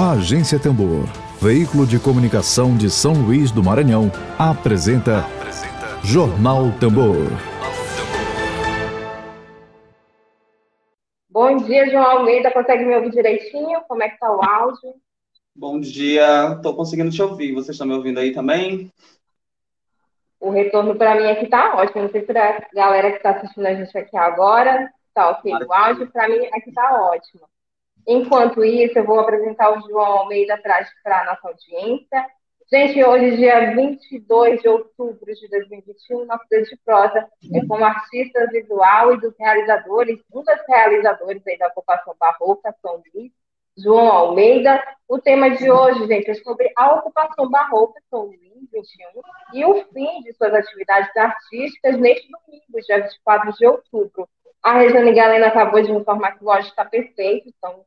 A Agência Tambor, veículo de comunicação de São Luís do Maranhão, apresenta, apresenta Jornal Tambor. Bom dia, João Almeida. Consegue me ouvir direitinho? Como é que tá o áudio? Bom dia, estou conseguindo te ouvir. Vocês estão me ouvindo aí também? O retorno para mim aqui tá ótimo. Não sei para a galera que está assistindo a gente aqui agora, tá ok o áudio. Para mim aqui tá ótimo. Enquanto isso, eu vou apresentar o João Almeida para a nossa audiência. Gente, hoje, dia 22 de outubro de 2021, nosso dia de prosa é como artista visual e dos realizadores, um dos realizadores aí da ocupação barroca, São Luís, João Almeida. O tema de hoje, gente, é sobre a ocupação barroca São Luís 21 e o fim de suas atividades artísticas neste domingo, dia 24 de outubro. A Regiane Galena acabou de me informar que o áudio está perfeito, então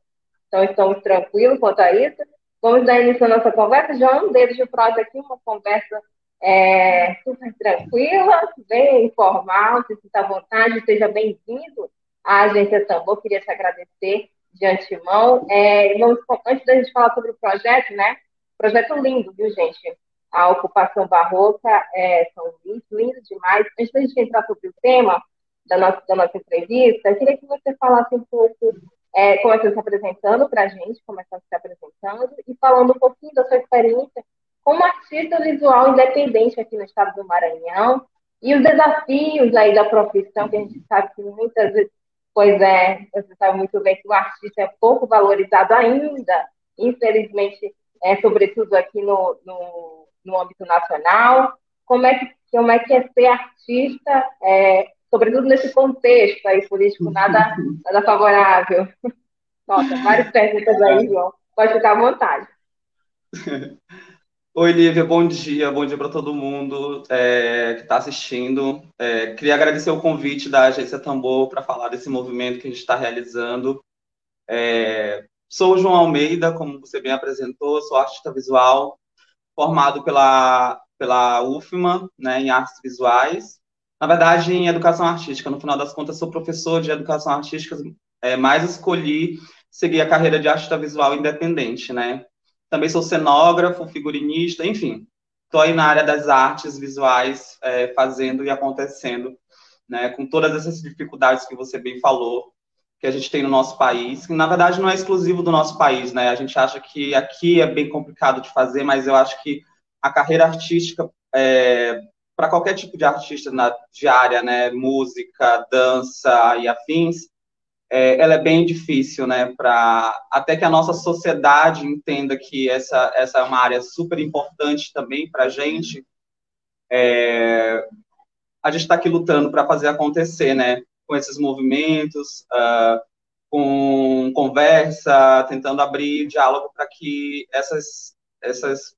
então, estamos tranquilos quanto a isso. Vamos dar início à nossa conversa. Já deles de prosa aqui, uma conversa é, super tranquila, bem informal, se sinta à vontade, seja bem-vindo à Agência Tambor. Queria te agradecer de antemão. É, vamos, antes da gente falar sobre o projeto, né? Projeto lindo, viu, gente? A ocupação barroca é, são lindo demais. Antes da gente entrar sobre o tema da nossa, da nossa entrevista, eu queria que você falasse um pouco é, começando se apresentando para a gente, começando se apresentando e falando um pouquinho da sua experiência como artista visual independente aqui no estado do Maranhão e os desafios aí da profissão, que a gente sabe que muitas vezes, pois é, você sabe muito bem que o artista é pouco valorizado ainda, infelizmente, é, sobretudo aqui no, no, no âmbito nacional. Como é que, como é, que é ser artista é, sobretudo nesse contexto aí político nada, nada favorável. Nossa, várias perguntas aí, João. Pode ficar à vontade. Oi, Lívia, bom dia, bom dia para todo mundo é, que está assistindo. É, queria agradecer o convite da Agência Tambor para falar desse movimento que a gente está realizando. É, sou o João Almeida, como você bem apresentou, sou artista visual, formado pela, pela UFMA, né, em artes visuais, na verdade, em educação artística. No final das contas, sou professor de educação artística, é, mas escolhi seguir a carreira de artista visual independente, né? Também sou cenógrafo, figurinista, enfim. Estou aí na área das artes visuais, é, fazendo e acontecendo, né? Com todas essas dificuldades que você bem falou, que a gente tem no nosso país, que na verdade não é exclusivo do nosso país, né? A gente acha que aqui é bem complicado de fazer, mas eu acho que a carreira artística é, para qualquer tipo de artista na diária, né, música, dança e afins, é, ela é bem difícil, né, para até que a nossa sociedade entenda que essa essa é uma área super importante também para a gente. É, a gente está aqui lutando para fazer acontecer, né, com esses movimentos, uh, com conversa, tentando abrir diálogo para que essas essas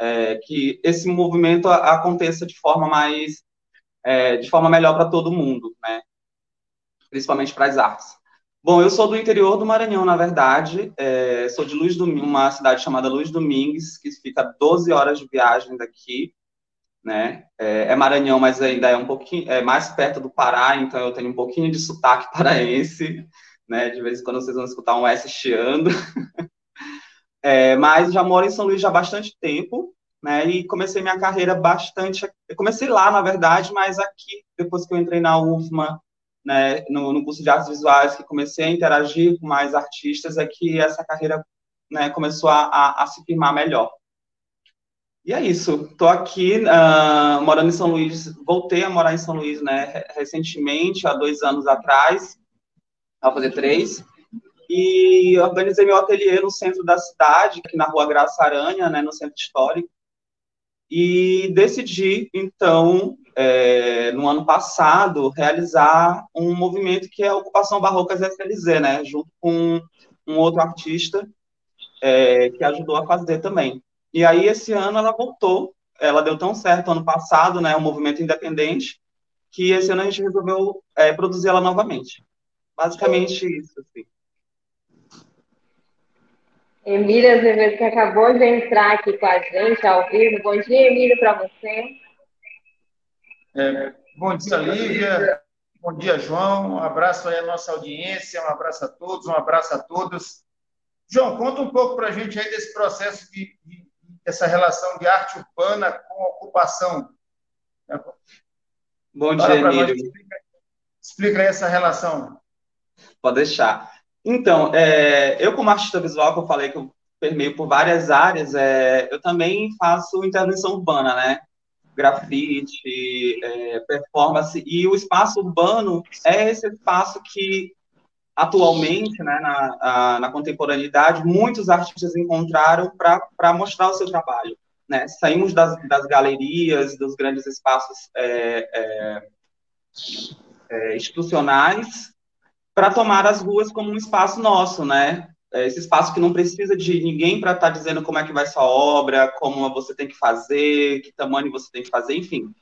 é, que esse movimento aconteça de forma mais, é, de forma melhor para todo mundo, né? Principalmente para as artes. Bom, eu sou do interior do Maranhão, na verdade, é, sou de Luz Domingues, uma cidade chamada Luz Domingues, que fica 12 horas de viagem daqui, né? É, é, Maranhão, mas ainda é um pouquinho, é mais perto do Pará, então eu tenho um pouquinho de sotaque paraense, né? De vez em quando vocês vão escutar um S chiando. É, mas já moro em São Luís já há bastante tempo, né? E comecei minha carreira bastante. Eu comecei lá, na verdade, mas aqui, depois que eu entrei na UFMA, né, no, no curso de artes visuais, que comecei a interagir com mais artistas, é que essa carreira né, começou a, a, a se firmar melhor. E é isso. Estou aqui uh, morando em São Luís. Voltei a morar em São Luís, né? Recentemente, há dois anos atrás, ao fazer três e organizei meu ateliê no centro da cidade, aqui na rua Graça Aranha, né, no centro histórico, e decidi, então, é, no ano passado, realizar um movimento que é a Ocupação Barrocas SLZ, né, junto com um outro artista é, que ajudou a fazer também. E aí, esse ano, ela voltou, ela deu tão certo ano passado, né, um movimento independente, que esse ano a gente resolveu é, produzir ela novamente. Basicamente isso, assim. Emília Azevedo, que acabou de entrar aqui com a gente ao vivo. Bom dia, Emília, para você. É, bom dia, Lívia. Bom dia, João. Um abraço aí à nossa audiência, um abraço a todos, um abraço a todos. João, conta um pouco para a gente aí desse processo de, de, dessa relação de arte urbana com ocupação. Bom dia, Emílio. Explica, explica aí essa relação. Pode deixar. Então, é, eu como artista visual, que eu falei que eu permeio por várias áreas, é, eu também faço intervenção urbana, né? Grafite, é, performance, e o espaço urbano é esse espaço que atualmente, né, na, a, na contemporaneidade, muitos artistas encontraram para mostrar o seu trabalho. Né? Saímos das, das galerias, dos grandes espaços é, é, é, institucionais para tomar as ruas como um espaço nosso, né? É, esse espaço que não precisa de ninguém para estar tá dizendo como é que vai sua obra, como você tem que fazer, que tamanho você tem que fazer, enfim.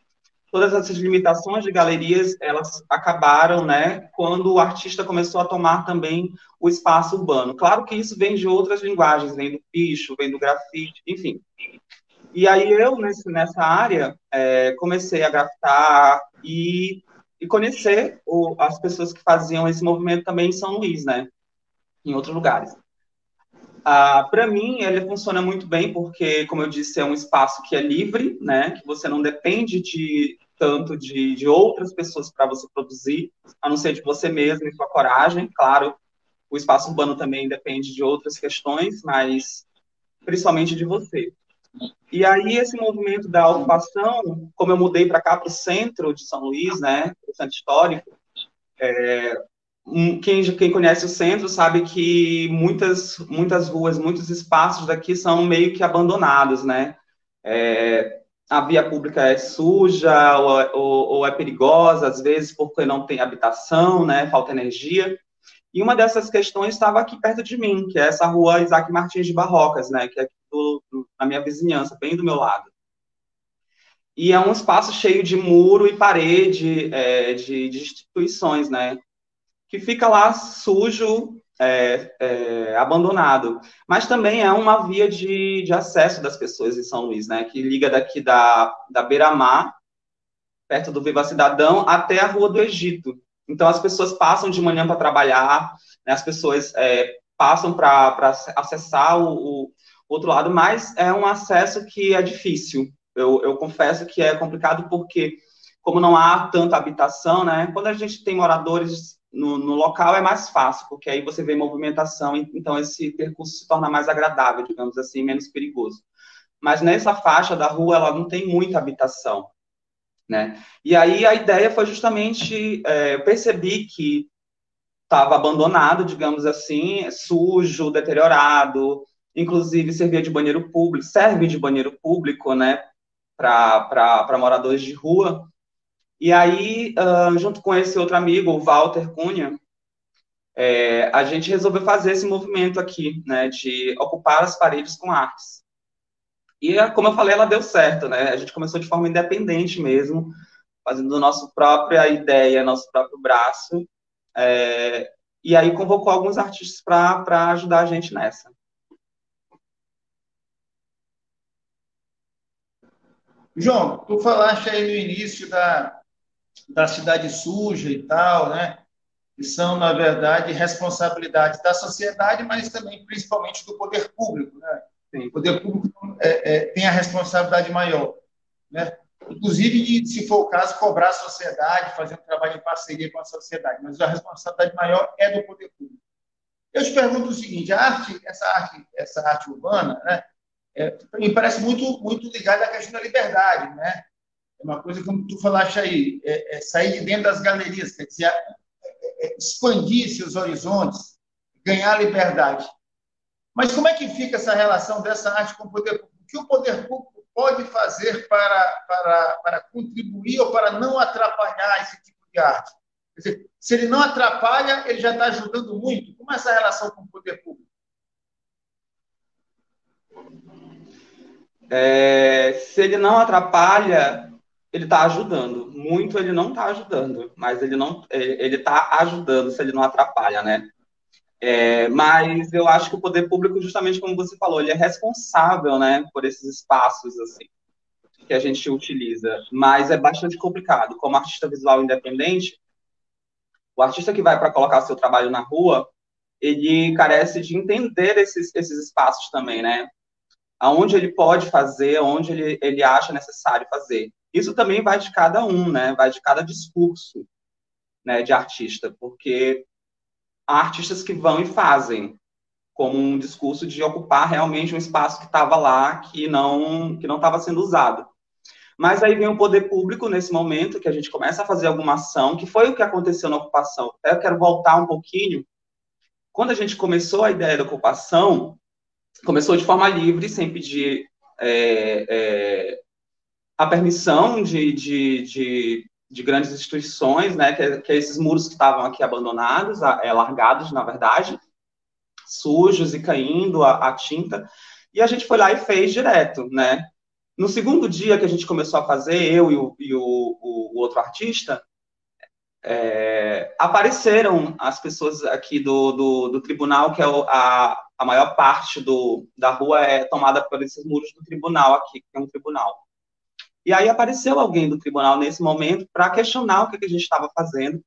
Todas essas limitações de galerias, elas acabaram, né, quando o artista começou a tomar também o espaço urbano. Claro que isso vem de outras linguagens, vem do picho, vem do grafite, enfim. E aí eu, nesse, nessa área, é, comecei a grafitar e e conhecer o, as pessoas que faziam esse movimento também em São Luís, né? Em outros lugares. Ah, para mim, ele funciona muito bem porque, como eu disse, é um espaço que é livre, né? Que você não depende de tanto de, de outras pessoas para você produzir, a não ser de você mesmo e sua coragem. Claro, o espaço urbano também depende de outras questões, mas principalmente de você. E aí, esse movimento da ocupação, como eu mudei para cá, para o centro de São Luís, né, o centro histórico, é, quem, quem conhece o centro sabe que muitas, muitas ruas, muitos espaços daqui são meio que abandonados, né? É, a via pública é suja ou, ou, ou, é perigosa, às vezes porque não tem habitação, né? Falta energia. E uma dessas questões estava aqui perto de mim, que é essa rua Isaac Martins de Barrocas, né? Que é do, do, na minha vizinhança, bem do meu lado. E é um espaço cheio de muro e parede é, de, de, instituições, né? Que fica lá sujo, é, é, abandonado. Mas também é uma via de, de acesso das pessoas em São Luís, né? Que liga daqui da, da Beira-Mar, perto do Viva Cidadão, até a Rua do Egito. Então, as pessoas passam de manhã para trabalhar, né? as pessoas é, passam para acessar o, o outro lado, mas é um acesso que é difícil. Eu, eu confesso que é complicado porque, como não há tanta habitação, né? Quando a gente tem moradores no, no, local é mais fácil, porque aí você vê movimentação, então esse percurso se torna mais agradável, digamos assim, menos perigoso. Mas nessa faixa da rua, ela não tem muita habitação, né? E aí a ideia foi justamente, é, eu percebi que estava abandonado, digamos assim, sujo, deteriorado, inclusive servia de banheiro público, serve de banheiro público, né, para moradores de rua. E aí, uh, junto com esse outro amigo, o Walter Cunha, é, a gente resolveu fazer esse movimento aqui, né, de ocupar as paredes com artes. E, como eu falei, ela deu certo, né? A gente começou de forma independente mesmo, fazendo nossa própria ideia, nosso próprio braço. É, e aí convocou alguns artistas para ajudar a gente nessa. João, tu falaste aí no início da, da cidade suja e tal, né? Que são, na verdade, responsabilidades da sociedade, mas também, principalmente, do poder público, né? O poder público é, é, tem a responsabilidade maior, né? Inclusive, se for o caso, cobrar a sociedade, fazer um trabalho em parceria com a sociedade, mas a responsabilidade maior é do poder público. Eu te pergunto o seguinte: a arte, essa arte, essa arte urbana, né? É, me parece muito, muito ligado à questão da liberdade, né? É uma coisa como tu falaste aí, é, é sair de dentro das galerias, quer dizer, é, é, expandir seus horizontes, ganhar liberdade. Mas como é que fica essa relação dessa arte com o poder público? O que o poder público pode fazer para, para, para contribuir ou para não atrapalhar esse tipo de arte? Quer dizer, se ele não atrapalha, ele já está ajudando muito. Como é essa relação com o poder público? É, se ele não atrapalha, ele está ajudando. Muito ele não está ajudando, mas ele não ele está ajudando se ele não atrapalha, né? É, mas eu acho que o poder público, justamente como você falou, ele é responsável, né, por esses espaços assim que a gente utiliza. Mas é bastante complicado. Como artista visual independente, o artista que vai para colocar seu trabalho na rua, ele carece de entender esses, esses espaços também, né? Aonde ele pode fazer, aonde ele, ele acha necessário fazer. Isso também vai de cada um, né? Vai de cada discurso né, de artista, porque há artistas que vão e fazem como um discurso de ocupar realmente um espaço que estava lá, que não que não estava sendo usado. Mas aí vem o poder público nesse momento, que a gente começa a fazer alguma ação, que foi o que aconteceu na ocupação. Eu quero voltar um pouquinho. Quando a gente começou a ideia da ocupação, começou de forma livre, sem pedir é, é, a permissão de, de, de, de, grandes instituições, né, que, que esses muros que estavam aqui abandonados, é, largados, na verdade, sujos e caindo a, a tinta, e a gente foi lá e fez direto, né? No segundo dia que a gente começou a fazer, eu e o, e o, o, outro artista, é, apareceram as pessoas aqui do, do, do tribunal, que é a, a maior parte do, da rua é tomada por esses muros do tribunal aqui, que é um tribunal. E aí apareceu alguém do tribunal nesse momento para questionar o que, que a gente estava fazendo.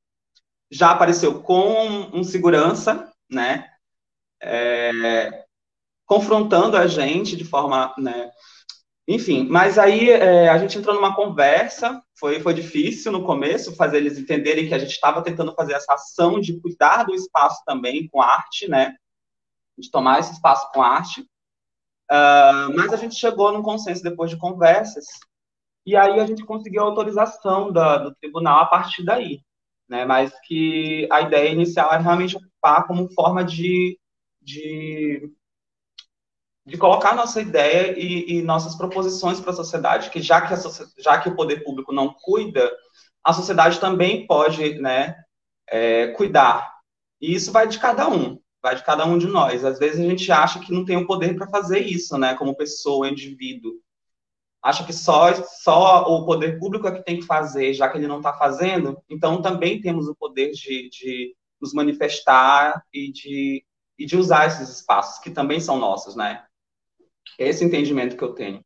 Já apareceu com um segurança, né, é, confrontando a gente de forma, né, enfim, mas aí é, a gente entrou numa conversa, foi, foi difícil no começo fazer eles entenderem que a gente estava tentando fazer essa ação de cuidar do espaço também com arte, né? De tomar esse espaço com arte. Uh, mas a gente chegou num consenso depois de conversas, e aí a gente conseguiu a autorização da, do tribunal a partir daí, né? Mas que a ideia inicial era realmente ocupar como forma de, de de colocar nossa ideia e, e nossas proposições para a sociedade, que já que, a, já que o poder público não cuida, a sociedade também pode né, é, cuidar. E isso vai de cada um, vai de cada um de nós. Às vezes a gente acha que não tem o poder para fazer isso, né, como pessoa, indivíduo. Acha que só, só o poder público é que tem que fazer, já que ele não está fazendo, então também temos o poder de, de nos manifestar e de, e de usar esses espaços, que também são nossos, né? É esse entendimento que eu tenho.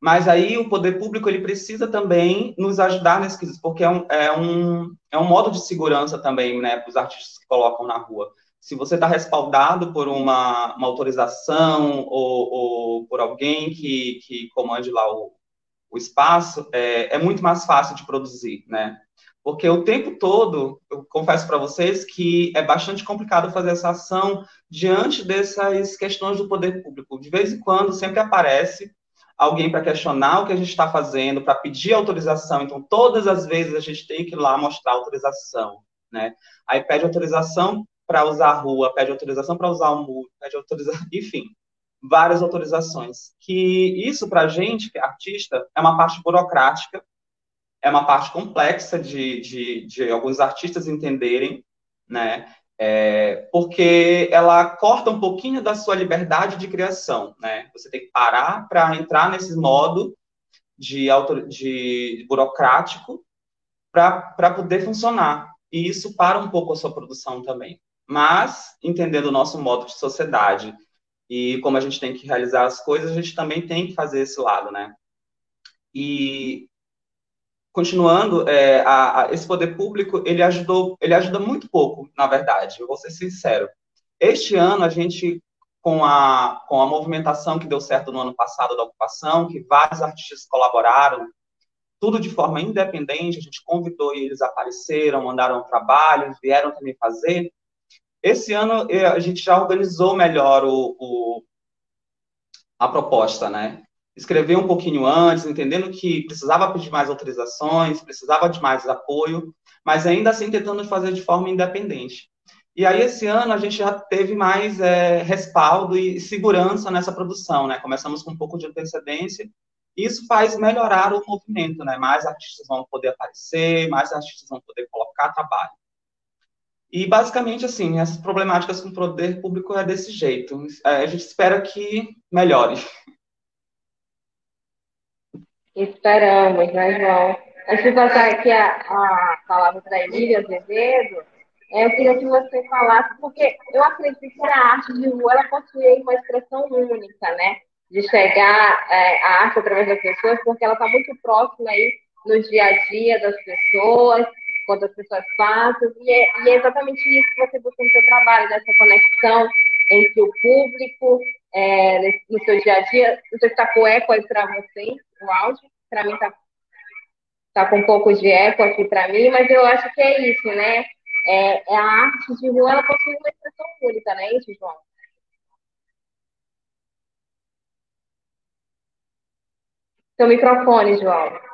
Mas aí o poder público ele precisa também nos ajudar nesse quesito, porque é um, é, um, é um modo de segurança também, né, para os artistas que colocam na rua. Se você está respaldado por uma, uma autorização ou, ou, por alguém que, que comande lá o, o espaço, é, é muito mais fácil de produzir, né? Porque o tempo todo, eu confesso para vocês que é bastante complicado fazer essa ação diante dessas questões do poder público. De vez em quando, sempre aparece alguém para questionar o que a gente está fazendo, para pedir autorização. Então, todas as vezes a gente tem que ir lá mostrar autorização, né? Aí pede autorização para usar a rua, pede autorização para usar o muro, pede autorização, enfim, várias autorizações. Que isso para a gente, é artista, é uma parte burocrática é uma parte complexa de, de, de alguns artistas entenderem, né? É, porque ela corta um pouquinho da sua liberdade de criação, né? Você tem que parar para entrar nesse modo de, auto, de burocrático para poder funcionar. E isso para um pouco a sua produção também. Mas, entendendo o nosso modo de sociedade e como a gente tem que realizar as coisas, a gente também tem que fazer esse lado, né? E continuando, é, a, a, esse poder público, ele ajudou, ele ajuda muito pouco, na verdade, eu vou ser sincero. Este ano, a gente, com a, com a movimentação que deu certo no ano passado da ocupação, que vários artistas colaboraram, tudo de forma independente, a gente convidou e eles apareceram, mandaram trabalho, vieram também fazer. Esse ano, é, a gente já organizou melhor o, o a proposta, né? escrever um pouquinho antes, entendendo que precisava pedir mais autorizações, precisava de mais apoio, mas ainda assim tentando fazer de forma independente. E aí, esse ano, a gente já teve mais é, respaldo e segurança nessa produção, né? Começamos com um pouco de antecedência, isso faz melhorar o movimento, né? Mais artistas vão poder aparecer, mais artistas vão poder colocar trabalho. E, basicamente, assim, essas problemáticas com o poder público é desse jeito. É, a gente espera que melhore. Esperamos, né, João? Antes de passar aqui a, a palavra para a Emília Azevedo, é, eu queria que você falasse, porque eu acredito que a arte de rua ela possui uma expressão única, né? De chegar é, a arte através das pessoas, porque ela está muito próxima aí no dia a dia das pessoas, quantas pessoas passam, e é, e é exatamente isso que você busca no seu trabalho, dessa conexão entre o público, é, no seu dia a dia. Não sei se está com eco aí para vocês, o áudio, para mim está tá com um pouco de eco aqui para mim, mas eu acho que é isso, né? É, é a arte de rua, ela possui uma expressão única, né, isso, João? Seu microfone, João.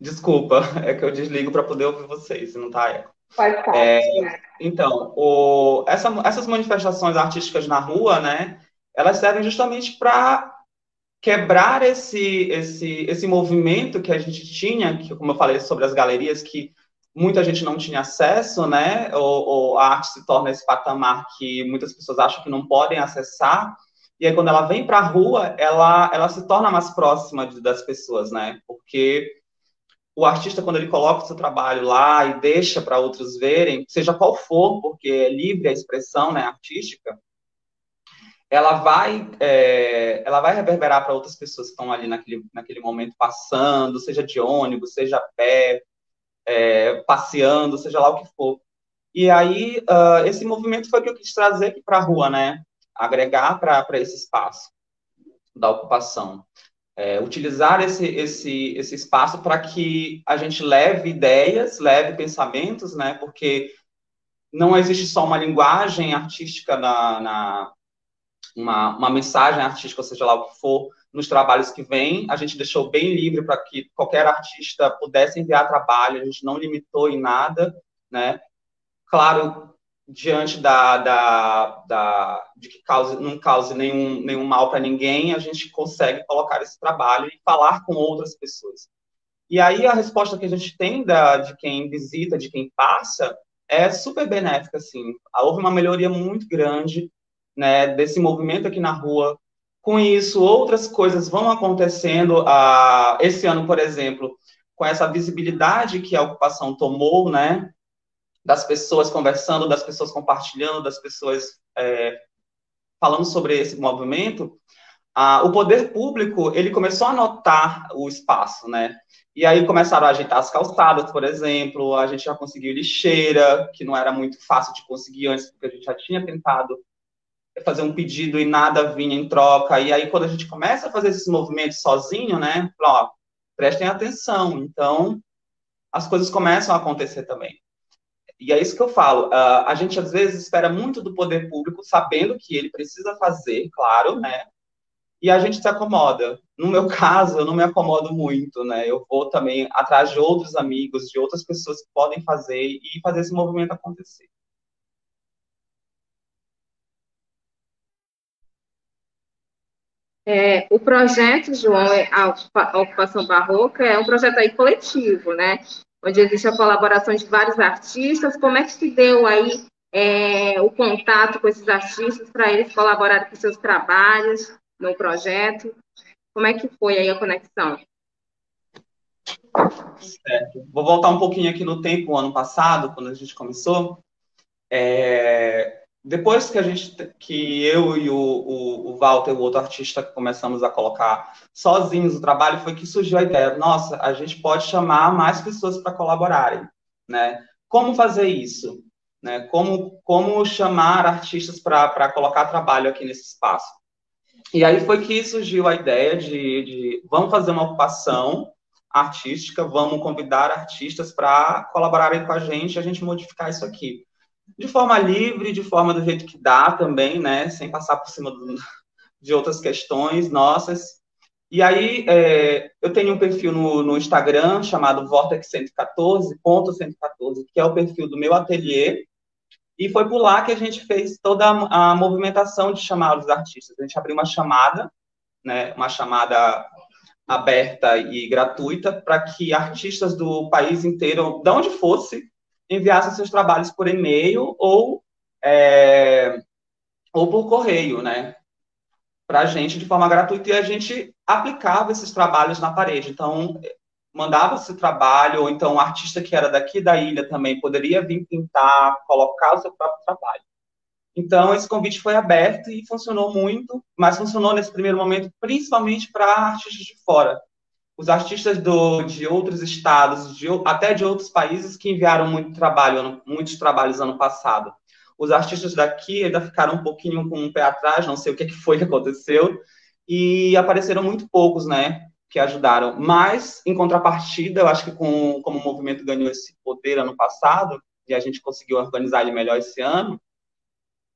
Desculpa, é que eu desligo para poder ouvir vocês, se não tá eco. É, então, o, essa, essas manifestações artísticas na rua, né, elas servem justamente para quebrar esse, esse, esse movimento que a gente tinha, que, como eu falei sobre as galerias, que muita gente não tinha acesso, né, ou, ou a arte se torna esse patamar que muitas pessoas acham que não podem acessar, e aí quando ela vem para a rua, ela, ela se torna mais próxima de, das pessoas, né, porque o artista, quando ele coloca o seu trabalho lá e deixa para outros verem, seja qual for, porque é livre a expressão né, artística, ela vai, é, ela vai reverberar para outras pessoas que estão ali naquele, naquele momento passando, seja de ônibus, seja a pé, é, passeando, seja lá o que for. E aí, uh, esse movimento foi o que eu quis trazer para a rua, né? Agregar para esse espaço da ocupação é, utilizar esse, esse, esse espaço para que a gente leve ideias, leve pensamentos, né? Porque não existe só uma linguagem artística na, na uma, uma mensagem artística, seja lá o que for, nos trabalhos que vêm. A gente deixou bem livre para que qualquer artista pudesse enviar trabalho, a gente não limitou em nada, né? Claro, diante da, da, da, de que cause, não cause nenhum, nenhum mal para ninguém, a gente consegue colocar esse trabalho e falar com outras pessoas. E aí a resposta que a gente tem da, de quem visita, de quem passa, é super benéfica, assim. Houve uma melhoria muito grande, né, desse movimento aqui na rua. Com isso, outras coisas vão acontecendo. Ah, esse ano, por exemplo, com essa visibilidade que a ocupação tomou, né, das pessoas conversando, das pessoas compartilhando, das pessoas é, falando sobre esse movimento, ah, o poder público ele começou a notar o espaço, né? E aí começaram a ajeitar as calçadas, por exemplo, a gente já conseguiu lixeira, que não era muito fácil de conseguir antes, porque a gente já tinha tentado fazer um pedido e nada vinha em troca. E aí quando a gente começa a fazer esses movimentos sozinho, né? Ó, prestem atenção. Então, as coisas começam a acontecer também. E é isso que eu falo. Uh, a gente às vezes espera muito do poder público, sabendo que ele precisa fazer, claro, né? E a gente se acomoda. No meu caso, eu não me acomodo muito, né? Eu vou também atrás de outros amigos, de outras pessoas que podem fazer e fazer esse movimento acontecer. É, o projeto, João, é a Ocupação Barroca, é um projeto aí coletivo, né? Onde existe a colaboração de vários artistas. Como é que se deu aí é, o contato com esses artistas para eles colaborarem com seus trabalhos no projeto? Como é que foi aí a conexão? Certo. Vou voltar um pouquinho aqui no tempo, ano passado, quando a gente começou. É, depois que a gente, que eu e o, o, o Walter, o outro artista, começamos a colocar sozinhos o trabalho, foi que surgiu a ideia, nossa, a gente pode chamar mais pessoas para colaborarem, né? Como fazer isso? Né? Como, como chamar artistas para colocar trabalho aqui nesse espaço? E aí foi que surgiu a ideia de, de vamos fazer uma ocupação artística, vamos convidar artistas para colaborarem com a gente, a gente modificar isso aqui de forma livre, de forma do jeito que dá também, né? Sem passar por cima do, de outras questões nossas. E aí, é, eu tenho um perfil no, no Instagram chamado Vortex114.114, que é o perfil do meu ateliê, e foi por lá que a gente fez toda a, a movimentação de chamar os artistas. A gente abriu uma chamada, né, uma chamada aberta e gratuita, para que artistas do país inteiro, de onde fosse, enviassem seus trabalhos por e-mail ou, é, ou por correio, né? Para a gente de forma gratuita e a gente aplicava esses trabalhos na parede. Então, mandava esse trabalho, ou então um artista que era daqui da ilha também poderia vir pintar, colocar o seu próprio trabalho. Então, esse convite foi aberto e funcionou muito, mas funcionou nesse primeiro momento principalmente para artistas de fora. Os artistas do, de outros estados, de, até de outros países que enviaram muito trabalho, muitos trabalhos ano passado. Os artistas daqui ainda ficaram um pouquinho com um pé atrás, não sei o que, que foi que aconteceu, e apareceram muito poucos, né, que ajudaram. Mas, em contrapartida, eu acho que com, como o movimento ganhou esse poder ano passado, e a gente conseguiu organizar ele melhor esse ano,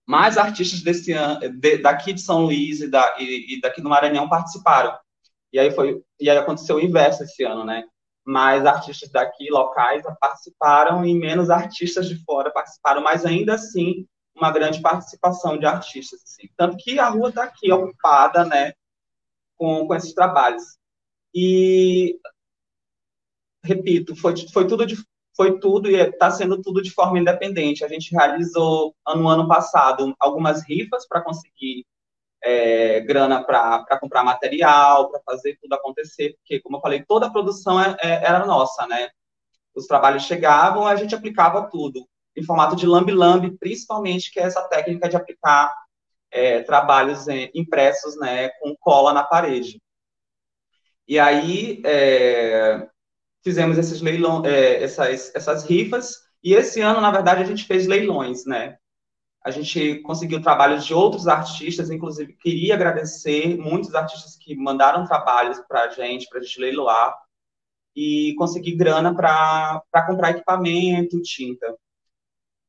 mais artistas desse ano, de, daqui de São Luís e, da, e, e daqui do Maranhão participaram. E aí foi, e aí aconteceu o inverso esse ano, né? Mais artistas daqui, locais, participaram e menos artistas de fora participaram, mas ainda assim uma grande participação de artistas. Assim. Tanto que a rua está aqui ocupada, né, com, com esses trabalhos. E repito, foi, foi tudo de, foi tudo e está sendo tudo de forma independente. A gente realizou no ano passado algumas rifas para conseguir é, grana para comprar material, para fazer tudo acontecer, porque, como eu falei, toda a produção é, é, era nossa, né? Os trabalhos chegavam, a gente aplicava tudo, em formato de lambe-lambe, principalmente, que é essa técnica de aplicar é, trabalhos impressos né, com cola na parede. E aí, é, fizemos esses leilão, é, essas, essas rifas, e esse ano, na verdade, a gente fez leilões, né? A gente conseguiu trabalhos de outros artistas, inclusive queria agradecer muitos artistas que mandaram trabalhos para a gente, para a gente leiloar, e conseguir grana para comprar equipamento, tinta.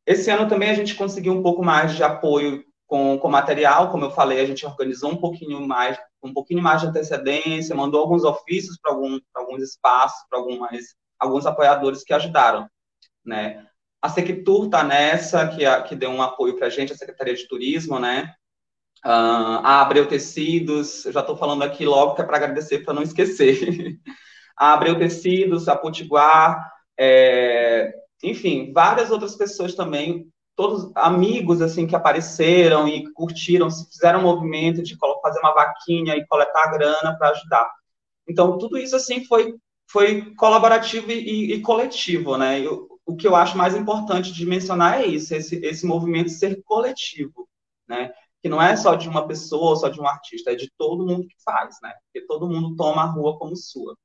Esse ano também a gente conseguiu um pouco mais de apoio com, com material, como eu falei, a gente organizou um pouquinho mais, um pouquinho mais de antecedência, mandou alguns ofícios para algum, alguns espaços, para alguns apoiadores que ajudaram, né? A Sectur está nessa, que, que deu um apoio para a gente, a Secretaria de Turismo, né? Uh, a Abreu Tecidos, já estou falando aqui logo que é para agradecer, para não esquecer. a Abreu Tecidos, a Potiguar, é, enfim, várias outras pessoas também, todos amigos, assim, que apareceram e curtiram, fizeram um movimento de fazer uma vaquinha e coletar grana para ajudar. Então, tudo isso, assim, foi, foi colaborativo e, e coletivo, né? O que eu acho mais importante de mencionar é isso, esse, esse movimento ser coletivo, né? Que não é só de uma pessoa, só de um artista, é de todo mundo que faz, né? Porque todo mundo toma a rua como sua.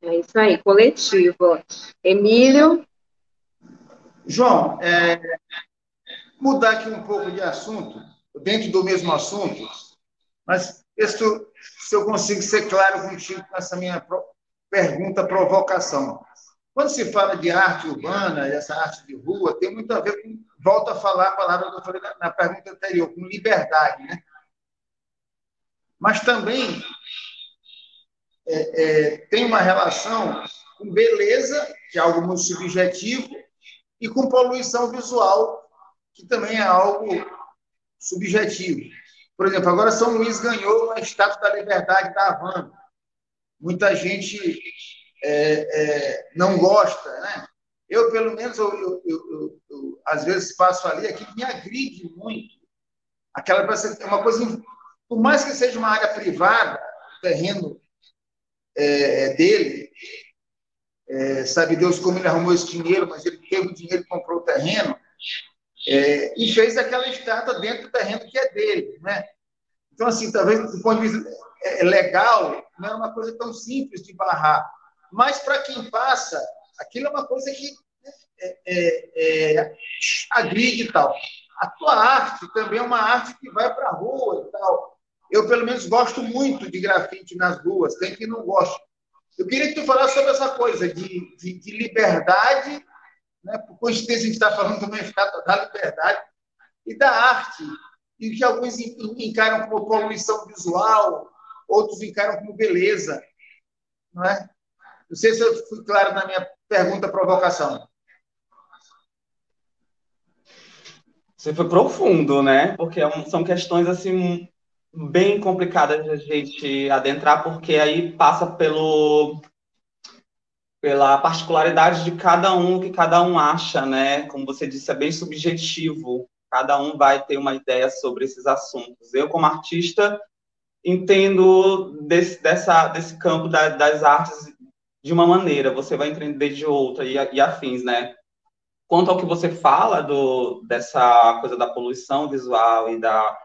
É isso aí, coletivo. Emílio? João, é, mudar aqui um pouco de assunto, dentro do mesmo assunto, mas se eu consigo ser claro contigo com essa minha pergunta provocação. Quando se fala de arte urbana, essa arte de rua, tem muito a ver com, volto a falar a palavra que eu falei na pergunta anterior, com liberdade, né? Mas também é, é, tem uma relação com beleza, que é algo muito subjetivo, e com poluição visual, que também é algo subjetivo. Por exemplo, agora São Luís ganhou a Estátua da Liberdade da Havana. Muita gente é, é, não gosta, né? Eu, pelo menos, eu, eu, eu, eu, às vezes passo ali, aquilo me agride muito. Aquela é uma coisa, por mais que seja uma área privada, o terreno é, é, dele, é, sabe Deus como ele arrumou esse dinheiro, mas ele teve o dinheiro e comprou o terreno, é, e fez aquela estátua dentro do terreno que é dele, né? Então, assim, talvez do ponto de vista legal, não é uma coisa tão simples de barrar. Mas para quem passa, aquilo é uma coisa que é, é, é, agride e tal. A tua arte também é uma arte que vai para a rua e tal. Eu, pelo menos, gosto muito de grafite nas ruas, tem quem não gosta. Eu queria que tu falasse sobre essa coisa de, de, de liberdade, né? por coincidência a gente está falando também da liberdade, e da arte, e que alguns encaram como poluição visual, outros encaram como beleza. Não é? Não sei se eu fui claro na minha pergunta provocação. Você foi profundo, né? Porque é são questões assim bem complicadas de a gente adentrar, porque aí passa pelo pela particularidade de cada um, o que cada um acha, né? Como você disse, é bem subjetivo. Cada um vai ter uma ideia sobre esses assuntos. Eu, como artista, entendo desse, dessa, desse campo da, das artes de uma maneira, você vai entender de outra e, e afins, né? Quanto ao que você fala do, dessa coisa da poluição visual e da.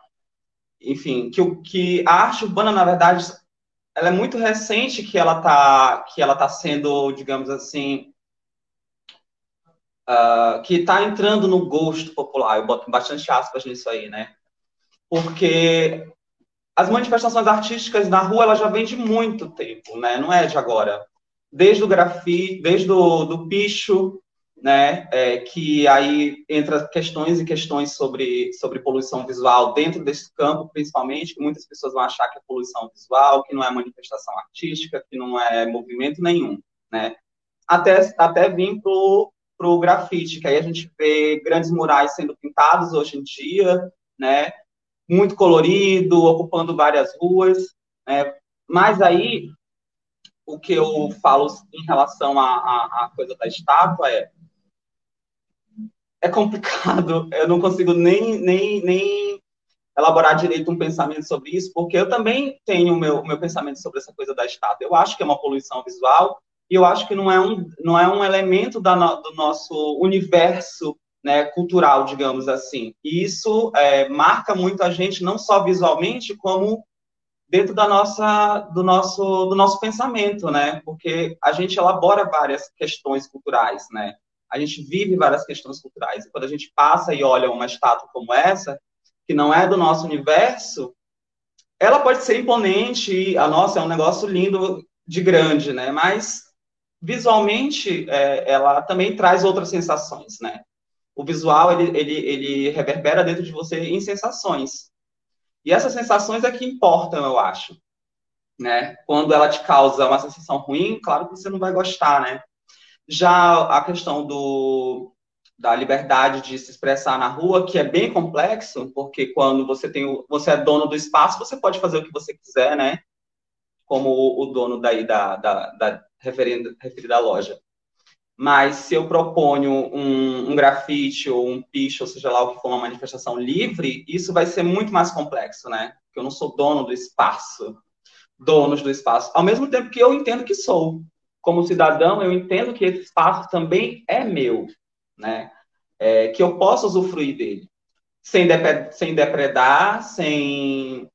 Enfim, que, que a arte urbana, na verdade, ela é muito recente que ela está que ela tá sendo, digamos assim, uh, que está entrando no gosto popular. Eu boto bastante aspas nisso aí, né? Porque as manifestações artísticas na rua ela já vem de muito tempo, né? Não é de agora. Desde o grafite, desde o do picho, né? É, que aí entra questões e questões sobre, sobre poluição visual dentro desse campo, principalmente, que muitas pessoas vão achar que é poluição visual, que não é manifestação artística, que não é movimento nenhum, né? Até, até vir para o grafite, que aí a gente vê grandes murais sendo pintados hoje em dia, né? Muito colorido, ocupando várias ruas, né? Mas aí, o que eu falo em relação à, à coisa da estátua é é complicado, eu não consigo nem, nem, nem elaborar direito um pensamento sobre isso, porque eu também tenho o meu, meu pensamento sobre essa coisa da estátua. Eu acho que é uma poluição visual, e eu acho que não é um, não é um elemento da no, do nosso universo né, cultural, digamos assim. E isso é, marca muito a gente, não só visualmente, como dentro da nossa, do, nosso, do nosso pensamento, né? Porque a gente elabora várias questões culturais, né? A gente vive várias questões culturais. E quando a gente passa e olha uma estátua como essa, que não é do nosso universo, ela pode ser imponente, a nossa é um negócio lindo de grande, né? Mas visualmente, é, ela também traz outras sensações, né? O visual, ele, ele, ele reverbera dentro de você em sensações. E essas sensações é que importam, eu acho. Né? Quando ela te causa uma sensação ruim, claro que você não vai gostar, né? Já a questão do, da liberdade de se expressar na rua, que é bem complexo, porque quando você tem você é dono do espaço, você pode fazer o que você quiser, né? Como o, o dono daí da, da, da referida, referida loja. Mas se eu proponho um, um grafite ou um picho, ou seja lá o que for uma manifestação livre, isso vai ser muito mais complexo, né? Porque eu não sou dono do espaço, donos do espaço. Ao mesmo tempo que eu entendo que sou. Como cidadão, eu entendo que esse espaço também é meu, né? É, que eu posso usufruir dele. Sem, sem depredar, sem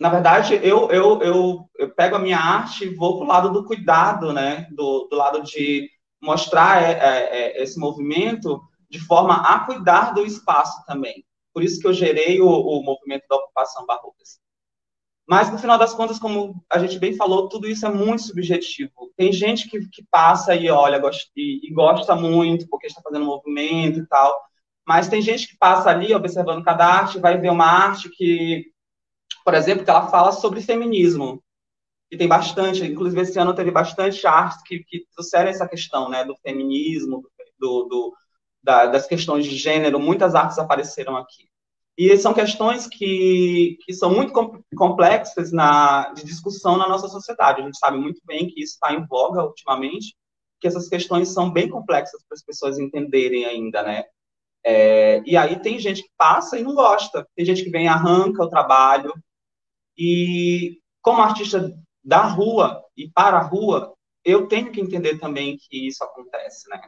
na verdade, eu, eu, eu, eu pego a minha arte e vou para o lado do cuidado, né? Do, do lado de mostrar é, é, é, esse movimento de forma a cuidar do espaço também. Por isso que eu gerei o, o movimento da ocupação barrocas. Mas, no final das contas, como a gente bem falou, tudo isso é muito subjetivo. Tem gente que, que passa e olha e, e gosta muito porque está fazendo movimento e tal, mas tem gente que passa ali observando cada arte, vai ver uma arte que por exemplo, que ela fala sobre feminismo. E tem bastante, inclusive esse ano teve bastante artes que, que trouxeram essa questão, né, do feminismo, do, do da, das questões de gênero, muitas artes apareceram aqui. E são questões que, que são muito complexas na, de discussão na nossa sociedade. A gente sabe muito bem que isso está em voga ultimamente, que essas questões são bem complexas para as pessoas entenderem ainda, né? É, e aí tem gente que passa e não gosta, tem gente que vem e arranca o trabalho, e como artista da rua e para a rua, eu tenho que entender também que isso acontece, né?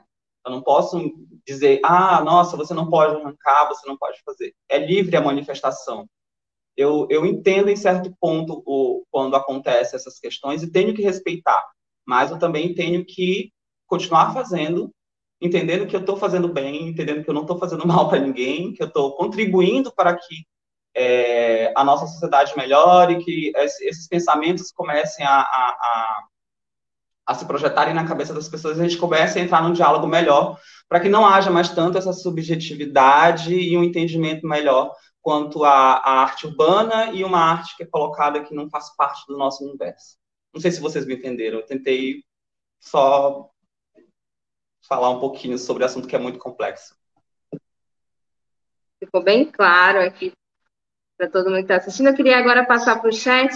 Eu não posso dizer, ah, nossa, você não pode arrancar, você não pode fazer. É livre a manifestação. Eu, eu entendo em certo ponto o, quando acontecem essas questões e tenho que respeitar, mas eu também tenho que continuar fazendo, entendendo que eu estou fazendo bem, entendendo que eu não estou fazendo mal para ninguém, que eu estou contribuindo para que é, a nossa sociedade melhore, que esses pensamentos comecem a, a, a, a, se projetarem na cabeça das pessoas e a gente comece a entrar num diálogo melhor, para que não haja mais tanto essa subjetividade e um entendimento melhor quanto à, arte urbana e uma arte que é colocada que não faz parte do nosso universo. Não sei se vocês me entenderam, eu tentei só falar um pouquinho sobre o assunto que é muito complexo. Ficou bem claro aqui para todo mundo que está assistindo. Eu queria agora passar para o chat,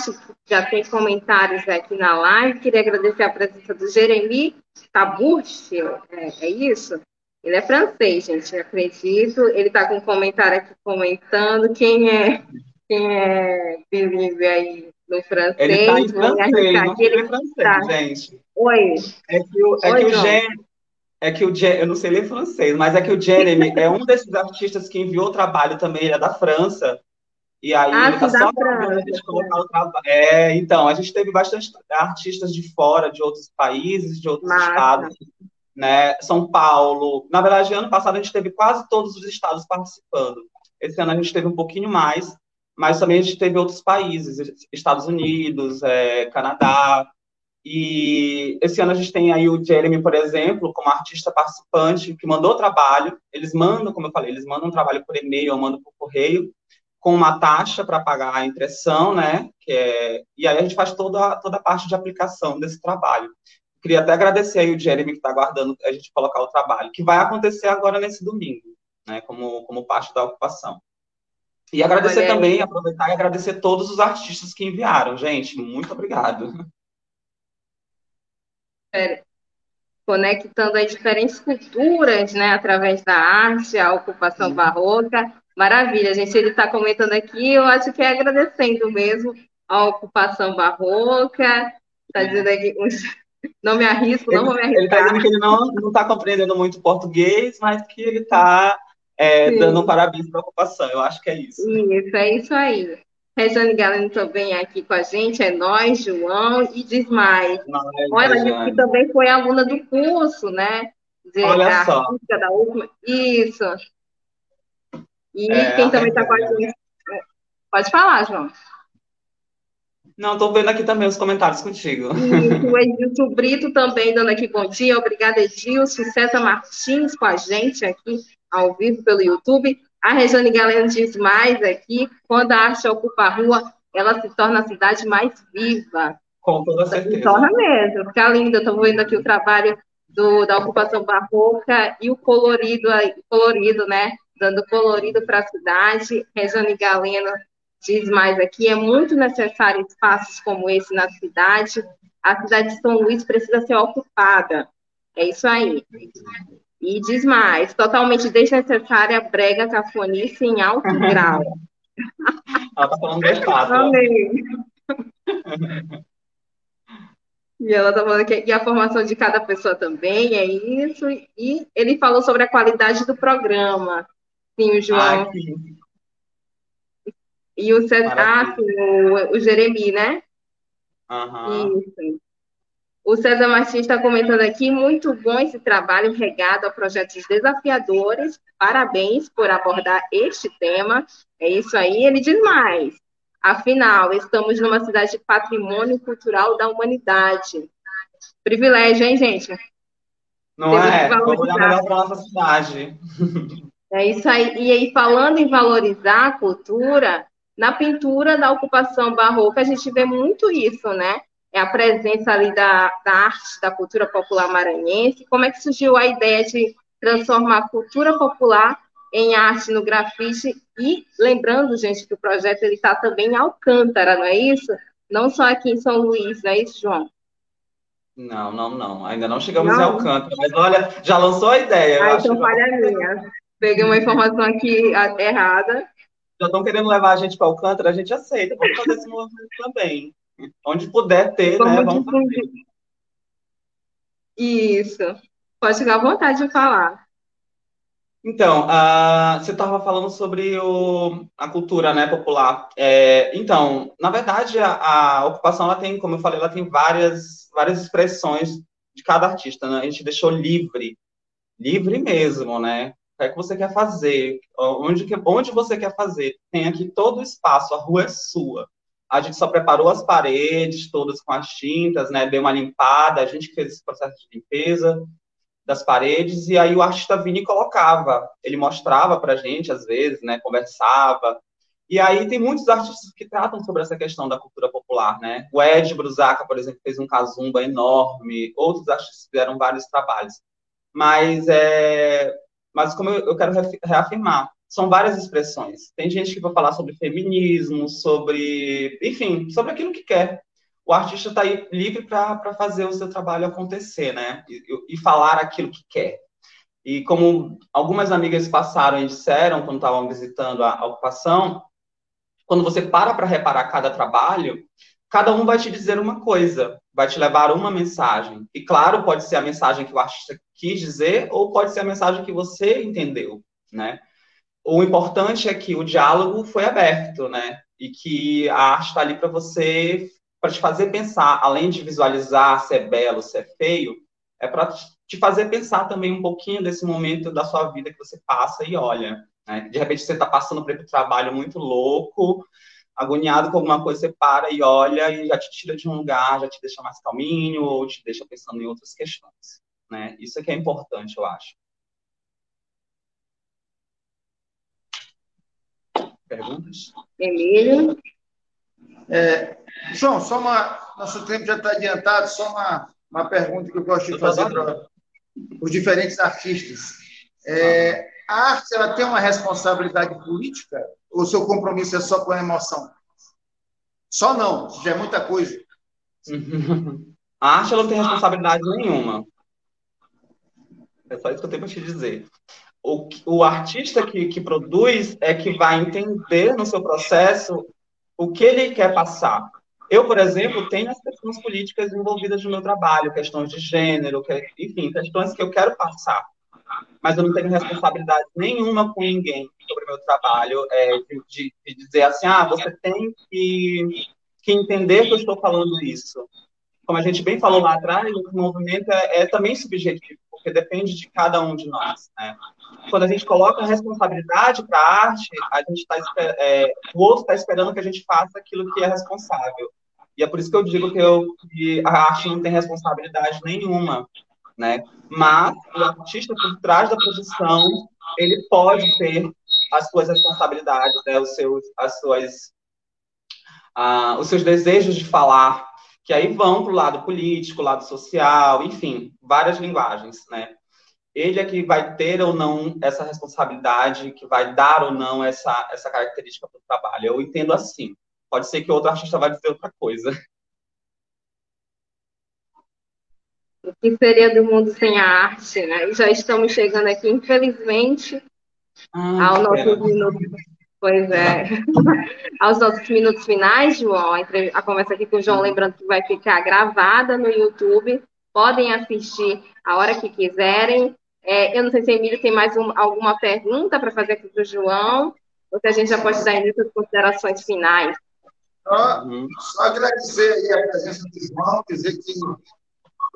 já tem comentários aqui na live. Queria agradecer a presença do Jeremy Tabucci, é, é isso? Ele é francês, gente, acredito. Ele está com um comentário aqui comentando. Quem é quem é bilíngue aí no francês? Ele está em francês, não ele francês, tá. gente. Oi. É que o, é Oi, que o Jeremy, é que o eu não sei ler francês, mas é que o Jeremy é um desses artistas que enviou trabalho também, ele é da França, E aí ah, ele tá só a gente colocar o trabalho. É, então, a gente teve bastante artistas de fora, de outros países, de outros Massa. estados, né? São Paulo. Na verdade, ano passado a gente teve quase todos os estados participando. Esse ano a gente teve um pouquinho mais, mas também a gente teve outros países, Estados Unidos, é, Canadá. E esse ano a gente tem aí o Jeremy, por exemplo, como artista participante, que mandou trabalho. Eles mandam, como eu falei, eles mandam um trabalho por e-mail, eu mando por correio, com uma taxa para pagar a impressão, né? É, e aí a gente faz toda, toda a parte de aplicação desse trabalho. Queria até agradecer aí o Jeremy que está aguardando a gente colocar o trabalho, que vai acontecer agora nesse domingo, né? Como, como parte da ocupação. E agradecer também, aproveitar e agradecer todos os artistas que enviaram, gente. Muito obrigado. É, conectando as diferentes culturas, né, através da arte, a ocupação Sim. barroca. Maravilha, gente. Ele está comentando aqui, eu acho que é agradecendo mesmo a ocupação barroca. Está dizendo aqui, não me arrisco, não vou me arriscar. Ele está dizendo que ele não está compreendendo muito português, mas que ele está é, dando um parabéns para a ocupação. Eu acho que é isso. Isso, é isso aí. Regiane Galeno também aqui com a gente, é nós, João e Desmai. Olha, a gente também foi aluna do curso, né? De, Olha só. Da última. Isso. E é, quem também está com a gente. Pode falar, João. Não, estou vendo aqui também os comentários contigo. Isso, o Edilson Brito também dando aqui bom dia. Obrigada, Edilson. César Martins com a gente aqui ao vivo pelo YouTube. A Regiane Galeno diz mais aqui, quando a arte ocupa a rua, ela se torna a cidade mais viva. Com toda certeza. Se torna mesmo. Fica linda. Estou vendo aqui o trabalho do, da ocupação barroca e o colorido, colorido, né? Dando colorido para a cidade. Regiane Galeno diz mais aqui, é muito necessário espaços como esse na cidade. A cidade de São Luís precisa ser ocupada. É isso aí. E diz mais, totalmente desnecessária brega cafonice em alto grau. Ela tá falando. E ela tá falando que a formação de cada pessoa também, é isso. E ele falou sobre a qualidade do programa. Sim, o João. Ah, e o César, ah, o, o Jeremi, né? Uhum. Isso. O César Martins está comentando aqui, muito bom esse trabalho regado a projetos desafiadores. Parabéns por abordar este tema. É isso aí. Ele diz mais. Afinal, estamos numa cidade de patrimônio cultural da humanidade. Privilégio, hein, gente? Não Temos é? Vamos dar melhor para nossa cidade. É isso aí. E aí, falando em valorizar a cultura, na pintura da ocupação barroca, a gente vê muito isso, né? é a presença ali da, da arte, da cultura popular maranhense. Como é que surgiu a ideia de transformar a cultura popular em arte no grafite? E lembrando, gente, que o projeto está também em Alcântara, não é isso? Não só aqui em São Luís, não é isso, João? Não, não, não. Ainda não chegamos não. em Alcântara, mas olha, já lançou a ideia. Ah, então falha minha. Peguei uma informação aqui errada. Já estão querendo levar a gente para Alcântara, a gente aceita. Vamos fazer esse movimento também. Onde puder ter, vamos né? Vamos fazer. Isso. Pode ficar à vontade de falar. Então, uh, você estava falando sobre o, a cultura né, popular. É, então, na verdade, a, a, ocupação, ela tem, como eu falei, ela tem várias, várias expressões de cada artista. Né? A gente deixou livre, livre mesmo, né? O que é que você quer fazer? Onde, onde você quer fazer? Tem aqui todo o espaço, a rua é sua. A gente só preparou as paredes todas com as tintas, né? Deu uma limpada, a gente fez esse processo de limpeza das paredes, e aí o artista vinha e colocava. Ele mostrava para a gente, às vezes, né? Conversava. E aí tem muitos artistas que tratam sobre essa questão da cultura popular, né? O Ed Brusaca, por exemplo, fez um casumba enorme, outros artistas fizeram vários trabalhos. Mas, é... Mas como eu quero reafirmar, são várias expressões. Tem gente que vai falar sobre feminismo, sobre, enfim, sobre aquilo que quer. O artista está livre para fazer o seu trabalho acontecer, né? E, e, falar aquilo que quer. E como algumas amigas passaram e disseram quando estavam visitando a, a ocupação, quando você para para reparar cada trabalho, cada um vai te dizer uma coisa, vai te levar uma mensagem. E claro, pode ser a mensagem que o artista quis dizer ou pode ser a mensagem que você entendeu, né? o importante é que o diálogo foi aberto, né? E que a arte está ali para você, para te fazer pensar, além de visualizar se é belo, se é feio, é para te fazer pensar também um pouquinho desse momento da sua vida que você passa e olha. Né? De repente você está passando por um trabalho muito louco, agoniado com alguma coisa, você para e olha e já te tira de um lugar, já te deixa mais calminho ou te deixa pensando em outras questões. Né? Isso é que é importante, eu acho. Perguntas? Emílio? É, João, só uma. Nosso tempo já está adiantado, só uma, uma pergunta que eu gosto de fazer para os diferentes artistas. É, a arte ela tem uma responsabilidade política ou o seu compromisso é só com a emoção? Só não, já é muita coisa. A arte ela não tem responsabilidade nenhuma. É só isso que eu tenho para te dizer o, o artista que, que produz é que vai entender no seu processo o que ele quer passar. Eu, por exemplo, tenho as questões políticas envolvidas no meu trabalho, questões de gênero, que, enfim, questões que eu quero passar. Mas eu não tenho responsabilidade nenhuma com ninguém sobre o meu trabalho, é, de, de, dizer assim, ah, você tem que, que entender que eu estou falando isso. Como a gente bem falou lá atrás, o movimento é, é também subjetivo, porque depende de cada um de nós, né? quando a gente coloca a responsabilidade para a arte, a gente está é, o outro está esperando que a gente faça aquilo que é responsável. E é por isso que eu digo que, eu, que a arte não tem responsabilidade nenhuma, né? Mas o artista por trás da produção, ele pode ter as suas responsabilidades, né? Os seus, as suas, uh, os seus desejos de falar, que aí vão para o lado político, lado social, enfim, várias linguagens, né? ele é que vai ter ou não essa responsabilidade, que vai dar ou não essa, essa característica para o trabalho. Eu entendo assim. Pode ser que outro artista vai dizer outra coisa. O que seria do mundo sem a arte, né? E já estamos chegando aqui, infelizmente, ah, ao nosso minuto. Pois é. Aos nossos minutos finais, João, a conversa aqui com o João, lembrando que vai ficar gravada no YouTube. Podem assistir a hora que quiserem. É, eu não sei se Emílio tem mais um, alguma pergunta para fazer aqui para o João, ou se a gente já pode dar início às considerações finais. Só, só agradecer aí a presença do João, dizer que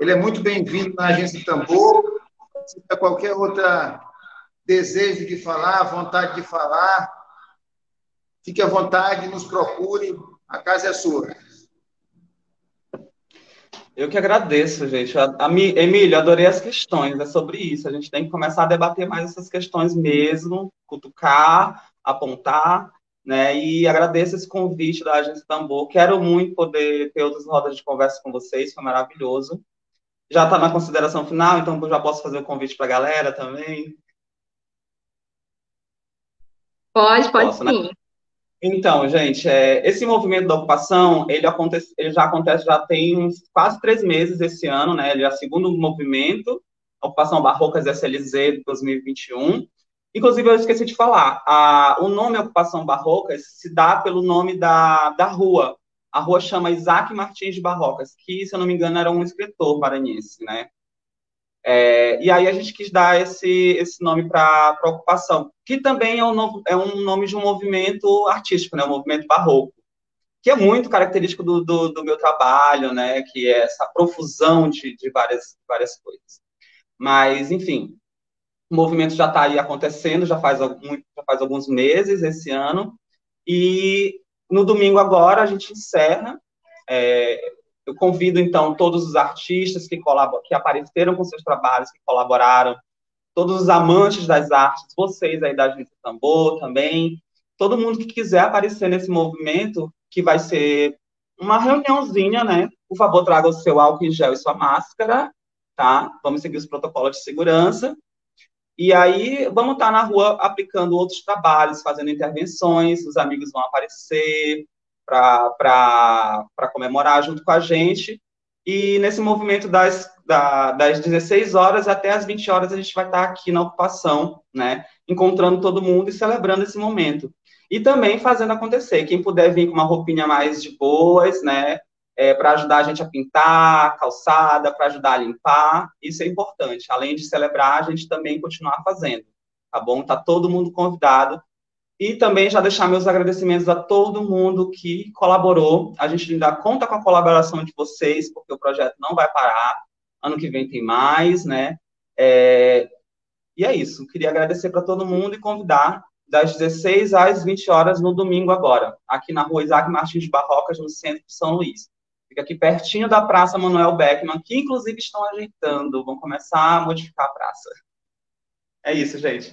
ele é muito bem-vindo na Agência Tambor. Se tiver qualquer outro desejo de falar, vontade de falar, fique à vontade, nos procure, a casa é sua. Eu que agradeço, gente. A, a, Emílio, adorei as questões, é sobre isso. A gente tem que começar a debater mais essas questões mesmo, cutucar, apontar, né? E agradeço esse convite da Agência Tambor. Quero muito poder ter outras rodas de conversa com vocês, foi maravilhoso. Já está na consideração final, então eu já posso fazer o convite para a galera também. Pode, pode posso, né? sim. Né? Então, gente, é, esse movimento da ocupação, ele, acontece, ele já acontece já tem uns quase três meses esse ano, né? Ele é o segundo movimento, ocupação Barrocas SLZ de 2021. Inclusive, eu esqueci de falar, a, o nome Ocupação Barrocas se dá pelo nome da, da rua. A rua chama Isaac Martins de Barrocas, que, se eu não me engano, era um escritor maranhense, né? É, e aí a gente quis dar esse, esse nome para a ocupação, que também é um, é um nome de um movimento artístico, né, um movimento barroco, que é muito característico do, do, do meu trabalho, né, que é essa profusão de, de várias, várias coisas. Mas, enfim, o movimento já está aí acontecendo, já faz, já faz alguns meses esse ano, e no domingo agora a gente encerra é, eu convido, então, todos os artistas que, que apareceram com seus trabalhos, que colaboraram, todos os amantes das artes, vocês aí da Agência Tambor também, todo mundo que quiser aparecer nesse movimento, que vai ser uma reuniãozinha, né? Por favor, traga o seu álcool em gel e sua máscara, tá? Vamos seguir os protocolos de segurança. E aí, vamos estar na rua aplicando outros trabalhos, fazendo intervenções, os amigos vão aparecer, para comemorar junto com a gente. E nesse movimento das, da, das 16 horas até as 20 horas, a gente vai estar aqui na ocupação, né? Encontrando todo mundo e celebrando esse momento. E também fazendo acontecer. Quem puder vir com uma roupinha mais de boas, né? É, para ajudar a gente a pintar a calçada, para ajudar a limpar, isso é importante. Além de celebrar, a gente também continuar fazendo. tá bom? Tá todo mundo convidado. E também já deixar meus agradecimentos a todo mundo que colaborou. A gente ainda conta com a colaboração de vocês, porque o projeto não vai parar. Ano que vem tem mais, né? É... E é isso. Queria agradecer para todo mundo e convidar das 16 às 20 horas no domingo agora, aqui na rua Isaac Martins de Barrocas, no centro de São Luís. Fica aqui pertinho da Praça Manuel Beckman, que inclusive estão ajeitando, vão começar a modificar a praça. É isso, gente.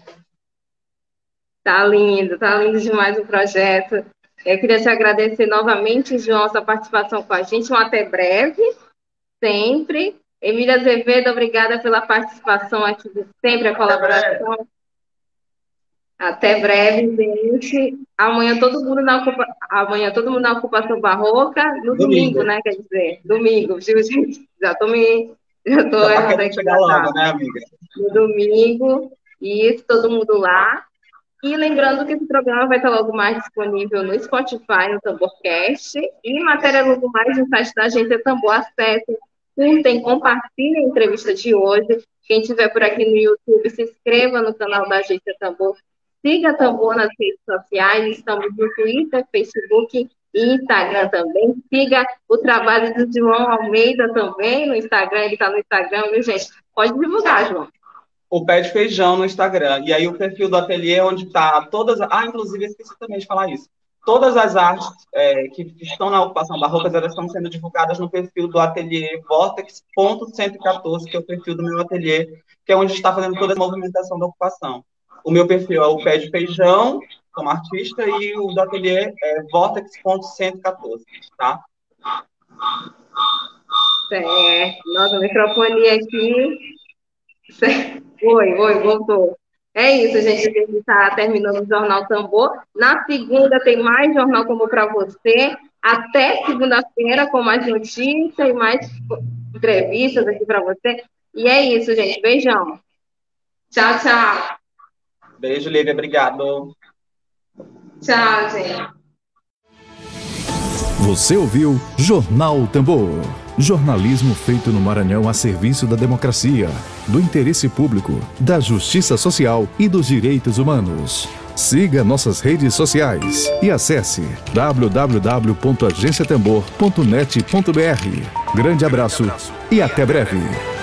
Tá lindo, tá lindo demais o projeto. Eu queria te agradecer novamente, João, a sua participação com a gente. Um até breve, sempre. Emília Azevedo, obrigada pela participação aqui de sempre, a colaboração. Até breve, gente. Amanhã todo mundo na ocupa... amanhã todo mundo na ocupação barroca, no domingo, domingo né? Quer dizer, domingo, viu, gente? Já tô me. Já tô tá chegar logo, né, amiga? No domingo. Isso, todo mundo lá. E lembrando que esse programa vai estar logo mais disponível no Spotify, no Tamborcast, e matéria logo mais no site da Agência Tambor. Acessem, curtem, compartilhem a entrevista de hoje. Quem estiver por aqui no YouTube, se inscreva no canal da Agência Tambor Siga a Tambor nas redes sociais, estamos no Twitter, Facebook e Instagram também. Siga o trabalho do João Almeida também no Instagram, ele está no Instagram, viu, gente? Pode divulgar, João. O Pé de Feijão no Instagram. E aí o perfil do ateliê, onde está todas. Ah, inclusive, esqueci também de falar isso. Todas as artes é, que estão na ocupação barroca, elas estão sendo divulgadas no perfil do ateliê Vortex.114, que é o perfil do meu ateliê, que é onde está fazendo toda a movimentação da ocupação. O meu perfil é o Pé de Feijão, como artista, e o do ateliê é vortex.114, tá? Certo. Nossa, microfone aqui. Oi, oi, voltou. É isso, gente. A gente está terminando o Jornal Tambor. Na segunda tem mais Jornal Tambor para você. Até segunda-feira com mais notícias e mais entrevistas aqui para você. E é isso, gente. Beijão. Tchau, tchau. Beijo, Lívia. Obrigado. Tchau, gente. Você ouviu Jornal Tambor. Jornalismo feito no Maranhão a serviço da democracia, do interesse público, da justiça social e dos direitos humanos. Siga nossas redes sociais e acesse www.agenciatambor.net.br. Grande abraço e até breve.